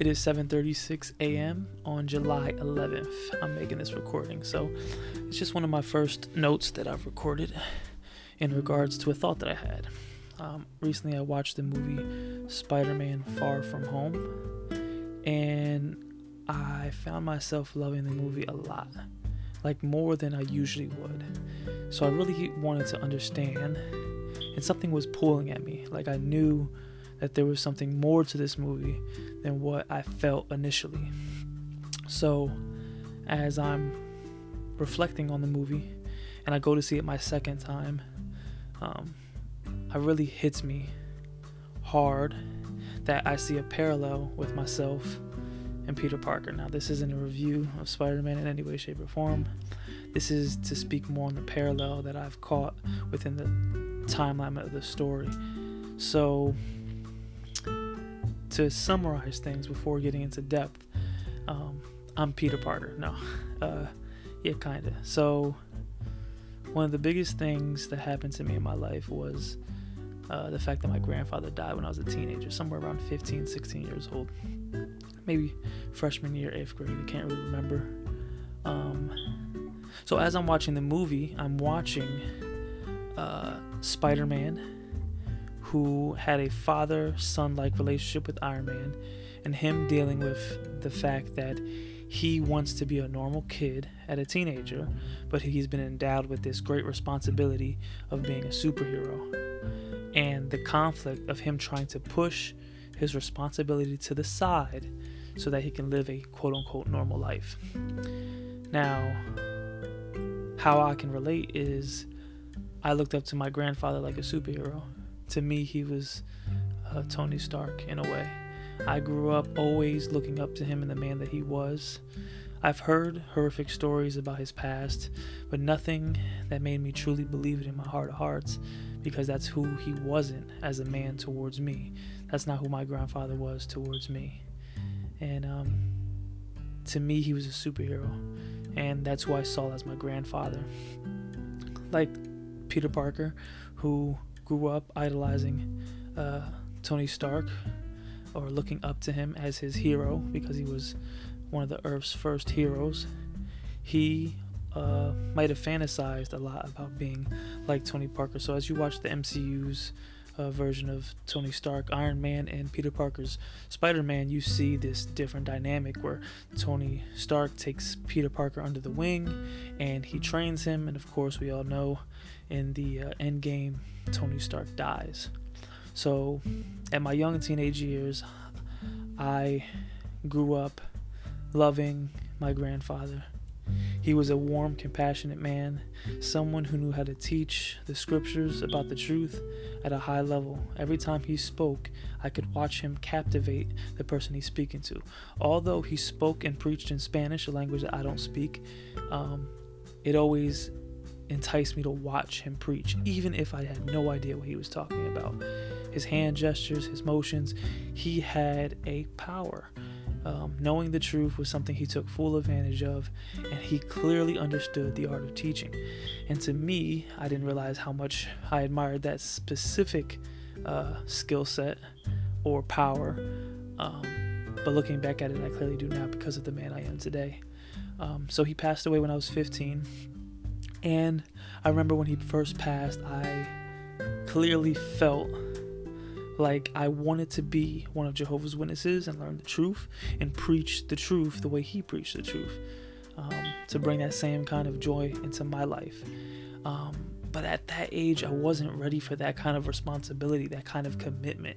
It is 7:36 a.m. on July 11th. I'm making this recording, so it's just one of my first notes that I've recorded in regards to a thought that I had. Um, recently, I watched the movie Spider-Man: Far From Home, and I found myself loving the movie a lot, like more than I usually would. So I really wanted to understand, and something was pulling at me. Like I knew that there was something more to this movie than what I felt initially. So, as I'm reflecting on the movie and I go to see it my second time, um, it really hits me hard that I see a parallel with myself and Peter Parker. Now, this isn't a review of Spider Man in any way, shape, or form. This is to speak more on the parallel that I've caught within the timeline of the story. So, to summarize things before getting into depth, um, I'm Peter Parker. No, uh, yeah, kinda. So, one of the biggest things that happened to me in my life was uh, the fact that my grandfather died when I was a teenager, somewhere around 15, 16 years old. Maybe freshman year, eighth grade, I can't really remember. Um, so, as I'm watching the movie, I'm watching uh, Spider Man who had a father son like relationship with Iron Man, and him dealing with the fact that he wants to be a normal kid at a teenager, but he's been endowed with this great responsibility of being a superhero. And the conflict of him trying to push his responsibility to the side so that he can live a quote unquote normal life. Now, how I can relate is I looked up to my grandfather like a superhero to me, he was uh, Tony Stark in a way. I grew up always looking up to him and the man that he was. I've heard horrific stories about his past, but nothing that made me truly believe it in my heart of hearts because that's who he wasn't as a man towards me. That's not who my grandfather was towards me. And um, to me, he was a superhero, and that's who I saw as my grandfather. Like Peter Parker, who grew up idolizing uh, Tony Stark or looking up to him as his hero because he was one of the Earth's first heroes. He uh, might have fantasized a lot about being like Tony Parker. So as you watch the MCU's uh, version of Tony Stark, Iron Man, and Peter Parker's Spider Man, you see this different dynamic where Tony Stark takes Peter Parker under the wing and he trains him. And of course, we all know in the uh, end game, Tony Stark dies. So, at my young teenage years, I grew up loving my grandfather. He was a warm, compassionate man, someone who knew how to teach the scriptures about the truth at a high level. Every time he spoke, I could watch him captivate the person he's speaking to. Although he spoke and preached in Spanish, a language that I don't speak, um, it always enticed me to watch him preach, even if I had no idea what he was talking about. His hand gestures, his motions, he had a power. Um, knowing the truth was something he took full advantage of, and he clearly understood the art of teaching. And to me, I didn't realize how much I admired that specific uh, skill set or power. Um, but looking back at it, I clearly do now because of the man I am today. Um, so he passed away when I was 15. And I remember when he first passed, I clearly felt like I wanted to be one of Jehovah's Witnesses and learn the truth and preach the truth the way he preached the truth um, to bring that same kind of joy into my life. Um, but at that age, I wasn't ready for that kind of responsibility, that kind of commitment.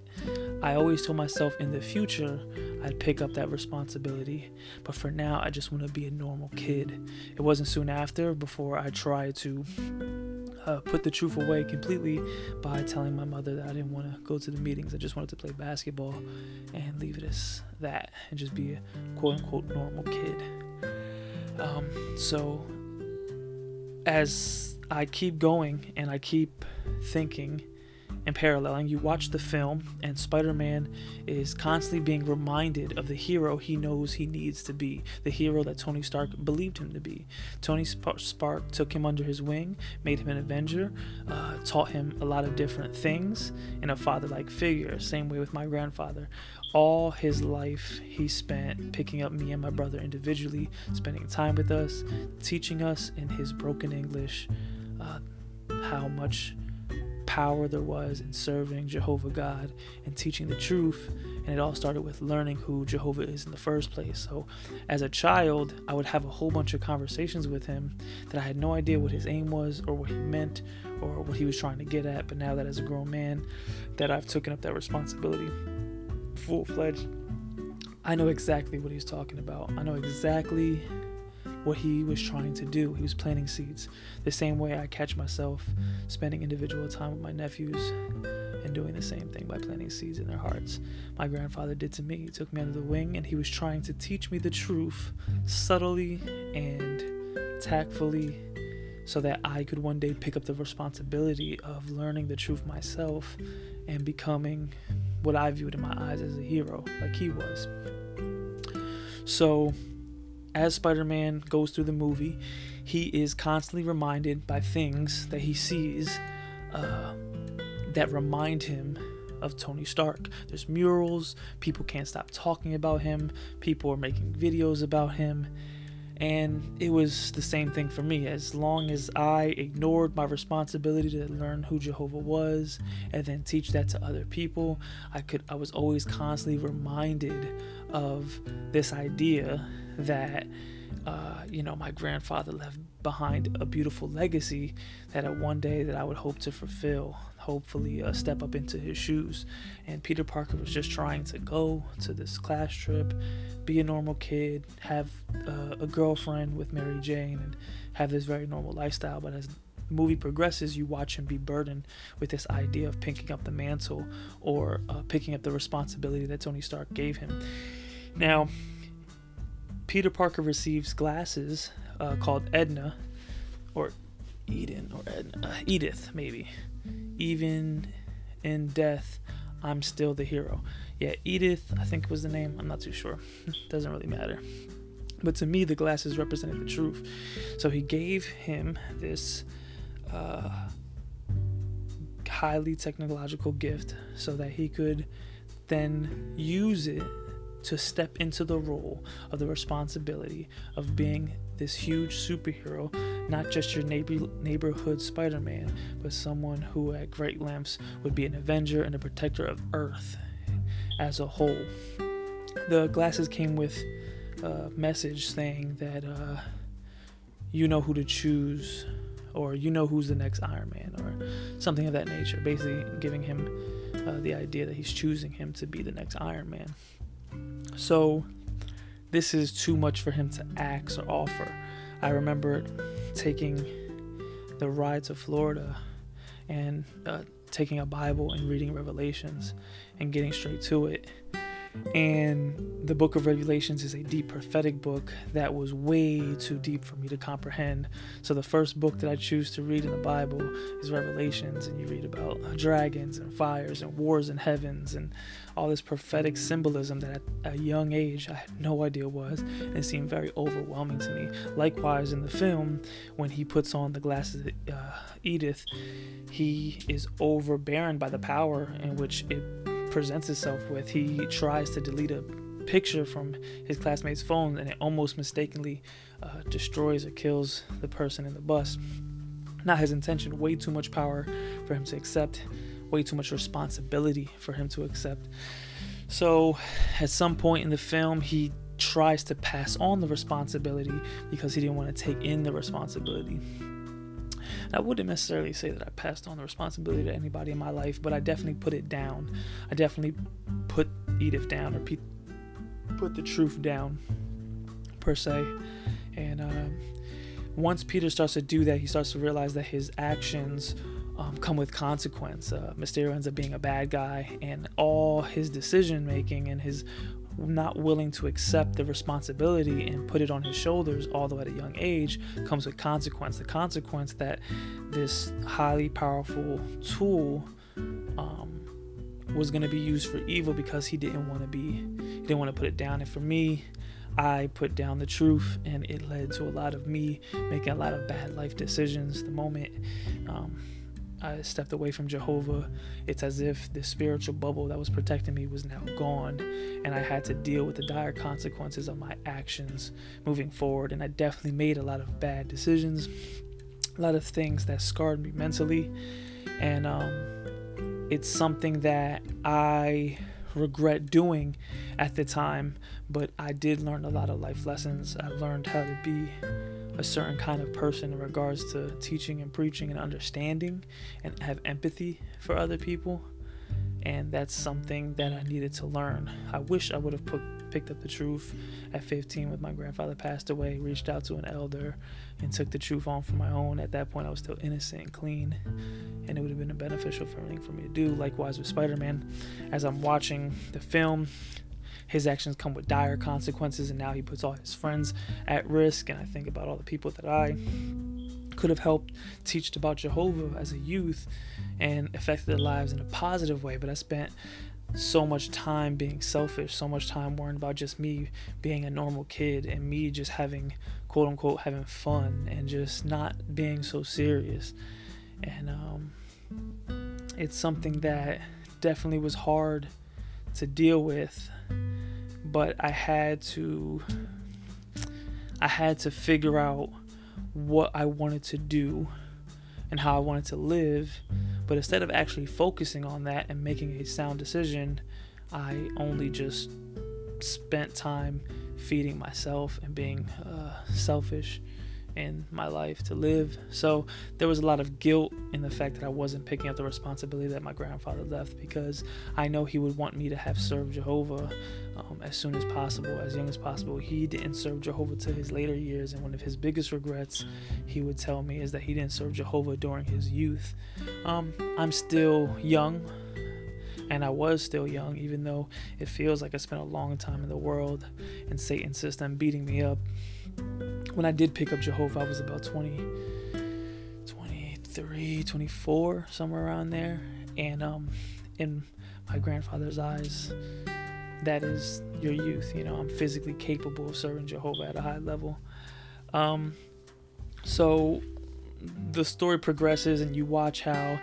I always told myself in the future I'd pick up that responsibility, but for now, I just want to be a normal kid. It wasn't soon after before I tried to uh, put the truth away completely by telling my mother that I didn't want to go to the meetings. I just wanted to play basketball and leave it as that and just be a quote unquote normal kid. Um, so, as I keep going and I keep thinking and paralleling, you watch the film, and Spider Man is constantly being reminded of the hero he knows he needs to be, the hero that Tony Stark believed him to be. Tony Stark took him under his wing, made him an Avenger, uh, taught him a lot of different things in a father like figure. Same way with my grandfather. All his life he spent picking up me and my brother individually, spending time with us, teaching us in his broken English uh, how much power there was in serving Jehovah God and teaching the truth. And it all started with learning who Jehovah is in the first place. So, as a child, I would have a whole bunch of conversations with him that I had no idea what his aim was or what he meant or what he was trying to get at. But now that as a grown man, that I've taken up that responsibility full fledged, I know exactly what he's talking about. I know exactly what he was trying to do. He was planting seeds. The same way I catch myself spending individual time with my nephews and doing the same thing by planting seeds in their hearts. My grandfather did to me. He took me under the wing and he was trying to teach me the truth subtly and tactfully so that I could one day pick up the responsibility of learning the truth myself and becoming what I viewed in my eyes as a hero, like he was. So, as Spider Man goes through the movie, he is constantly reminded by things that he sees uh, that remind him of Tony Stark. There's murals, people can't stop talking about him, people are making videos about him. And it was the same thing for me. As long as I ignored my responsibility to learn who Jehovah was and then teach that to other people, I could I was always constantly reminded of this idea that uh, you know my grandfather left behind a beautiful legacy that at one day that I would hope to fulfill hopefully uh, step up into his shoes. And Peter Parker was just trying to go to this class trip be a normal kid have uh, a girlfriend with Mary Jane and have this very normal lifestyle. But as the movie progresses you watch him be burdened with this idea of picking up the mantle or uh, picking up the responsibility that Tony Stark gave him. Now Peter Parker receives glasses uh, called Edna, or Eden, or Edna, uh, Edith, maybe. Even in death, I'm still the hero. Yeah, Edith, I think was the name. I'm not too sure. Doesn't really matter. But to me, the glasses represented the truth. So he gave him this uh, highly technological gift so that he could then use it to step into the role of the responsibility of being this huge superhero, not just your neighbor, neighborhood Spider Man, but someone who at great lengths would be an avenger and a protector of Earth as a whole. The glasses came with a message saying that uh, you know who to choose, or you know who's the next Iron Man, or something of that nature, basically giving him uh, the idea that he's choosing him to be the next Iron Man. So this is too much for him to ask or offer. I remember taking the ride to Florida and uh, taking a Bible and reading Revelations and getting straight to it. And the book of Revelations is a deep prophetic book that was way too deep for me to comprehend. So, the first book that I choose to read in the Bible is Revelations, and you read about dragons and fires and wars in heavens and all this prophetic symbolism that at a young age I had no idea was, and it seemed very overwhelming to me. Likewise, in the film, when he puts on the glasses, uh, Edith, he is overbearing by the power in which it presents itself with. He tries to delete a picture from his classmate's phone, and it almost mistakenly uh, destroys or kills the person in the bus. Not his intention, way too much power for him to accept way too much responsibility for him to accept. So, at some point in the film, he tries to pass on the responsibility because he didn't want to take in the responsibility. I wouldn't necessarily say that I passed on the responsibility to anybody in my life, but I definitely put it down. I definitely put Edith down or pe- put the truth down, per se. And uh, once Peter starts to do that, he starts to realize that his actions um, come with consequence. Uh, Mysterio ends up being a bad guy, and all his decision making and his not willing to accept the responsibility and put it on his shoulders, although at a young age, comes with consequence. The consequence that this highly powerful tool um, was going to be used for evil because he didn't want to be, he didn't want to put it down. And for me, I put down the truth, and it led to a lot of me making a lot of bad life decisions. The moment um, I stepped away from Jehovah, it's as if the spiritual bubble that was protecting me was now gone, and I had to deal with the dire consequences of my actions moving forward. And I definitely made a lot of bad decisions, a lot of things that scarred me mentally, and um, it's something that I regret doing at the time, but I did learn a lot of life lessons. I learned how to be a certain kind of person in regards to teaching and preaching and understanding and have empathy for other people. And that's something that I needed to learn. I wish I would have put, picked up the truth at 15 when my grandfather passed away, reached out to an elder, and took the truth on for my own. At that point, I was still innocent and clean, and it would have been a beneficial for for me to do. Likewise with Spider Man, as I'm watching the film, his actions come with dire consequences, and now he puts all his friends at risk. And I think about all the people that I could have helped teach about Jehovah as a youth and affected their lives in a positive way, but I spent so much time being selfish, so much time worrying about just me being a normal kid and me just having quote unquote having fun and just not being so serious. And um, it's something that definitely was hard to deal with but I had to I had to figure out what I wanted to do and how I wanted to live. But instead of actually focusing on that and making a sound decision, I only just spent time feeding myself and being uh, selfish in my life to live. So there was a lot of guilt in the fact that I wasn't picking up the responsibility that my grandfather left because I know he would want me to have served Jehovah um, as soon as possible, as young as possible. He didn't serve Jehovah till his later years, and one of his biggest regrets, he would tell me, is that he didn't serve Jehovah during his youth. Um, I'm still young. And I was still young, even though it feels like I spent a long time in the world and Satan's system beating me up when I did pick up Jehovah, I was about 20, 23, 24, somewhere around there. And um, in my grandfather's eyes, that is your youth. You know, I'm physically capable of serving Jehovah at a high level. Um, so the story progresses, and you watch how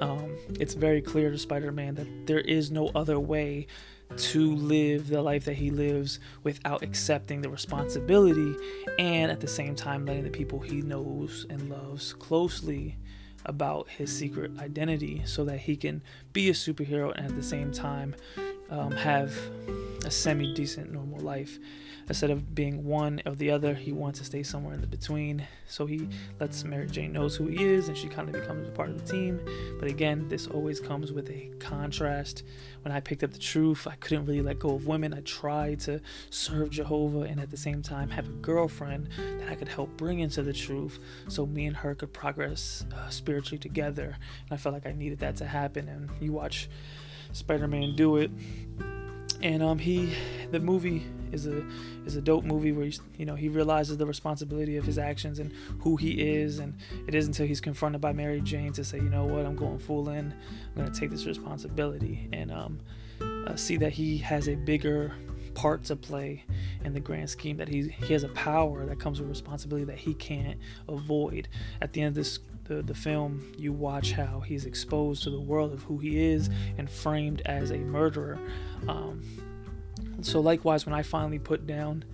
um, it's very clear to Spider Man that there is no other way to live the life that he lives without accepting the responsibility and at the same time letting the people he knows and loves closely about his secret identity so that he can be a superhero and at the same time um, have a semi decent normal life instead of being one of the other, he wants to stay somewhere in the between. So he lets Mary Jane knows who he is, and she kind of becomes a part of the team. But again, this always comes with a contrast. When I picked up the truth, I couldn't really let go of women. I tried to serve Jehovah and at the same time have a girlfriend that I could help bring into the truth, so me and her could progress uh, spiritually together. And I felt like I needed that to happen. And you watch Spider-Man do it. And um, he the movie is a is a dope movie where he's, you know he realizes the responsibility of his actions and who he is. And it is until he's confronted by Mary Jane to say you know what? I'm going full in. I'm to take this responsibility. And um, uh, see that he has a bigger part to play in the grand scheme that he he has a power that comes with responsibility that he can't avoid. At the end of this the, the film you watch how he's exposed to the world of who he is and framed as a murderer. Um, so likewise when i finally put down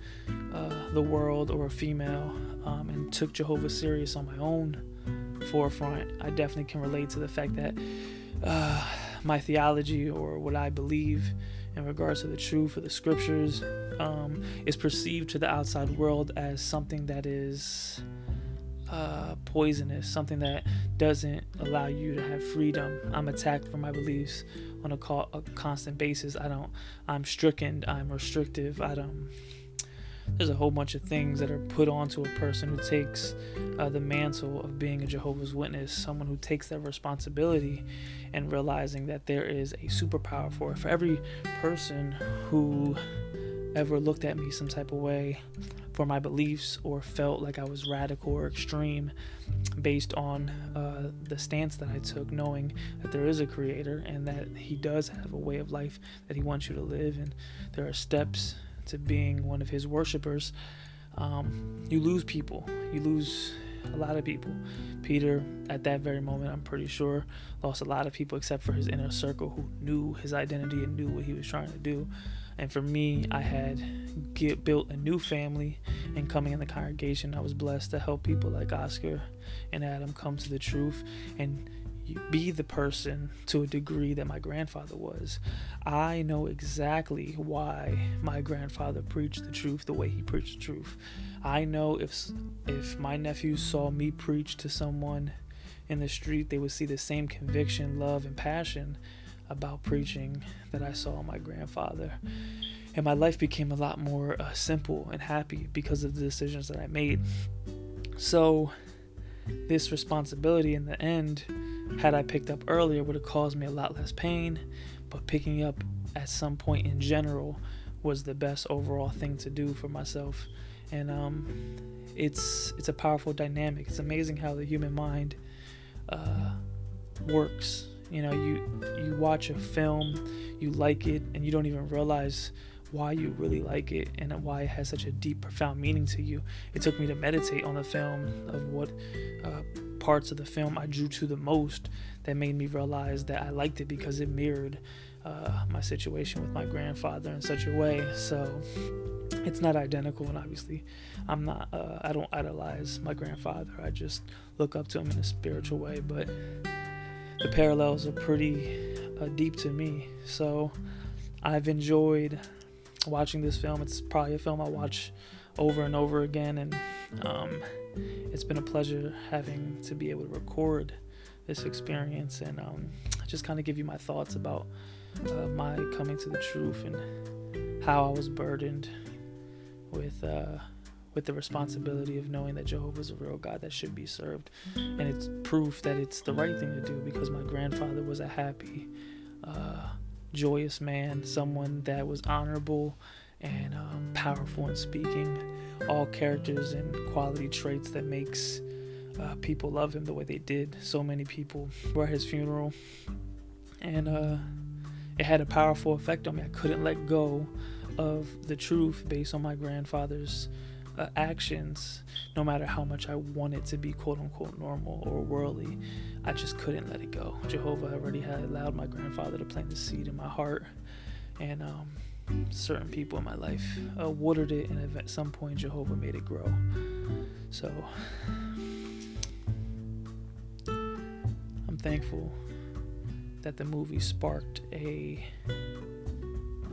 uh, the world or a female um, and took jehovah serious on my own forefront i definitely can relate to the fact that uh, my theology or what i believe in regards to the truth of the scriptures um, is perceived to the outside world as something that is uh, poisonous, something that doesn't allow you to have freedom. I'm attacked for my beliefs on a, call, a constant basis. I don't. I'm stricken. I'm restrictive. I don't. There's a whole bunch of things that are put onto a person who takes uh, the mantle of being a Jehovah's Witness, someone who takes that responsibility and realizing that there is a superpower for it. For every person who ever looked at me some type of way for my beliefs or felt like I was radical or extreme based on uh, the stance that I took, knowing that there is a creator and that he does have a way of life that he wants you to live, and there are steps to being one of his worshipers, um, you lose people. You lose a lot of people. Peter, at that very moment, I'm pretty sure, lost a lot of people except for his inner circle who knew his identity and knew what he was trying to do. And for me, I had get, built a new family, and coming in the congregation, I was blessed to help people like Oscar and Adam come to the truth and be the person to a degree that my grandfather was. I know exactly why my grandfather preached the truth the way he preached the truth. I know if if my nephews saw me preach to someone in the street, they would see the same conviction, love, and passion about preaching that I saw my grandfather. And my life became a lot more uh, simple and happy because of the decisions that I made. So, this responsibility in the end, had I picked up earlier, would have caused me a lot less pain. But picking up at some point in general was the best overall thing to do for myself. And um, it's it's a powerful dynamic. It's amazing how the human mind uh, works you know, you you watch a film, you like it, and you don't even realize why you really like it and why it has such a deep, profound meaning to you. It took me to meditate on the film of what uh, parts of the film I drew to the most that made me realize that I liked it because it mirrored uh, my situation with my grandfather in such a way. So it's not identical, and obviously, I'm not. Uh, I don't idolize my grandfather. I just look up to him in a spiritual way, but the parallels are pretty uh, deep to me. So I've enjoyed watching this film. It's probably a film I watch over and over again, and um, it's been a pleasure having to be able to record this experience and um, just kind of give you my thoughts about uh, my coming to the truth and how I was burdened with. Uh, with the responsibility of knowing that Jehovah is a real God that should be served. And it's proof that it's the right thing to do because my grandfather was a happy, uh, joyous man, someone that was honorable and um, powerful in speaking, all characters and quality traits that makes uh, people love him the way they did. So many people were at his funeral, and uh, it had a powerful effect on me. I couldn't let go of the truth based on my grandfather's uh, actions, no matter how much I wanted to be quote unquote normal or worldly, I just couldn't let it go. Jehovah already had allowed my grandfather to plant the seed in my heart, and um, certain people in my life uh, watered it, and at some point, Jehovah made it grow. So I'm thankful that the movie sparked a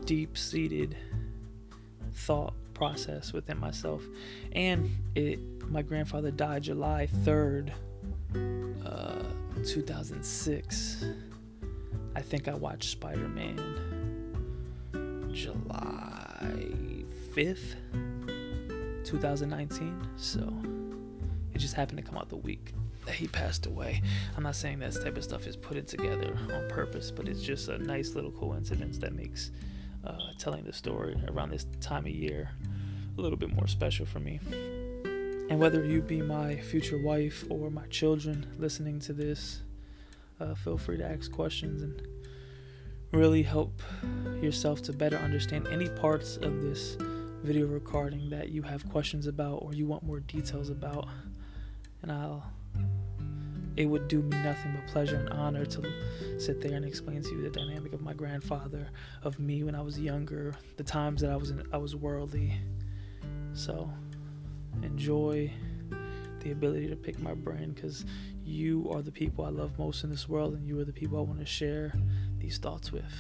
deep seated thought process within myself. And it, my grandfather died July 3rd, uh, 2006. I think I watched Spider Man July 5th, 2019. So it just happened to come out the week that he passed away. I'm not saying that type of stuff is put it together on purpose, but it's just a nice little coincidence that makes uh, telling the story around this time of year a little bit more special for me. And whether you be my future wife or my children listening to this, uh, feel free to ask questions and really help yourself to better understand any parts of this video recording that you have questions about or you want more details about. And I'll it would do me nothing but pleasure and honor to sit there and explain to you the dynamic of my grandfather, of me when I was younger, the times that I was in, I was worldly. So enjoy the ability to pick my brain because you are the people I love most in this world, and you are the people I want to share these thoughts with.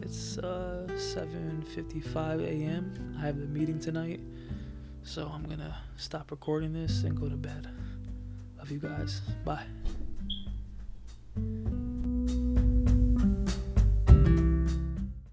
It's uh, 7:55 a.m. I have the meeting tonight, so I'm gonna stop recording this and go to bed. Love you guys. Bye.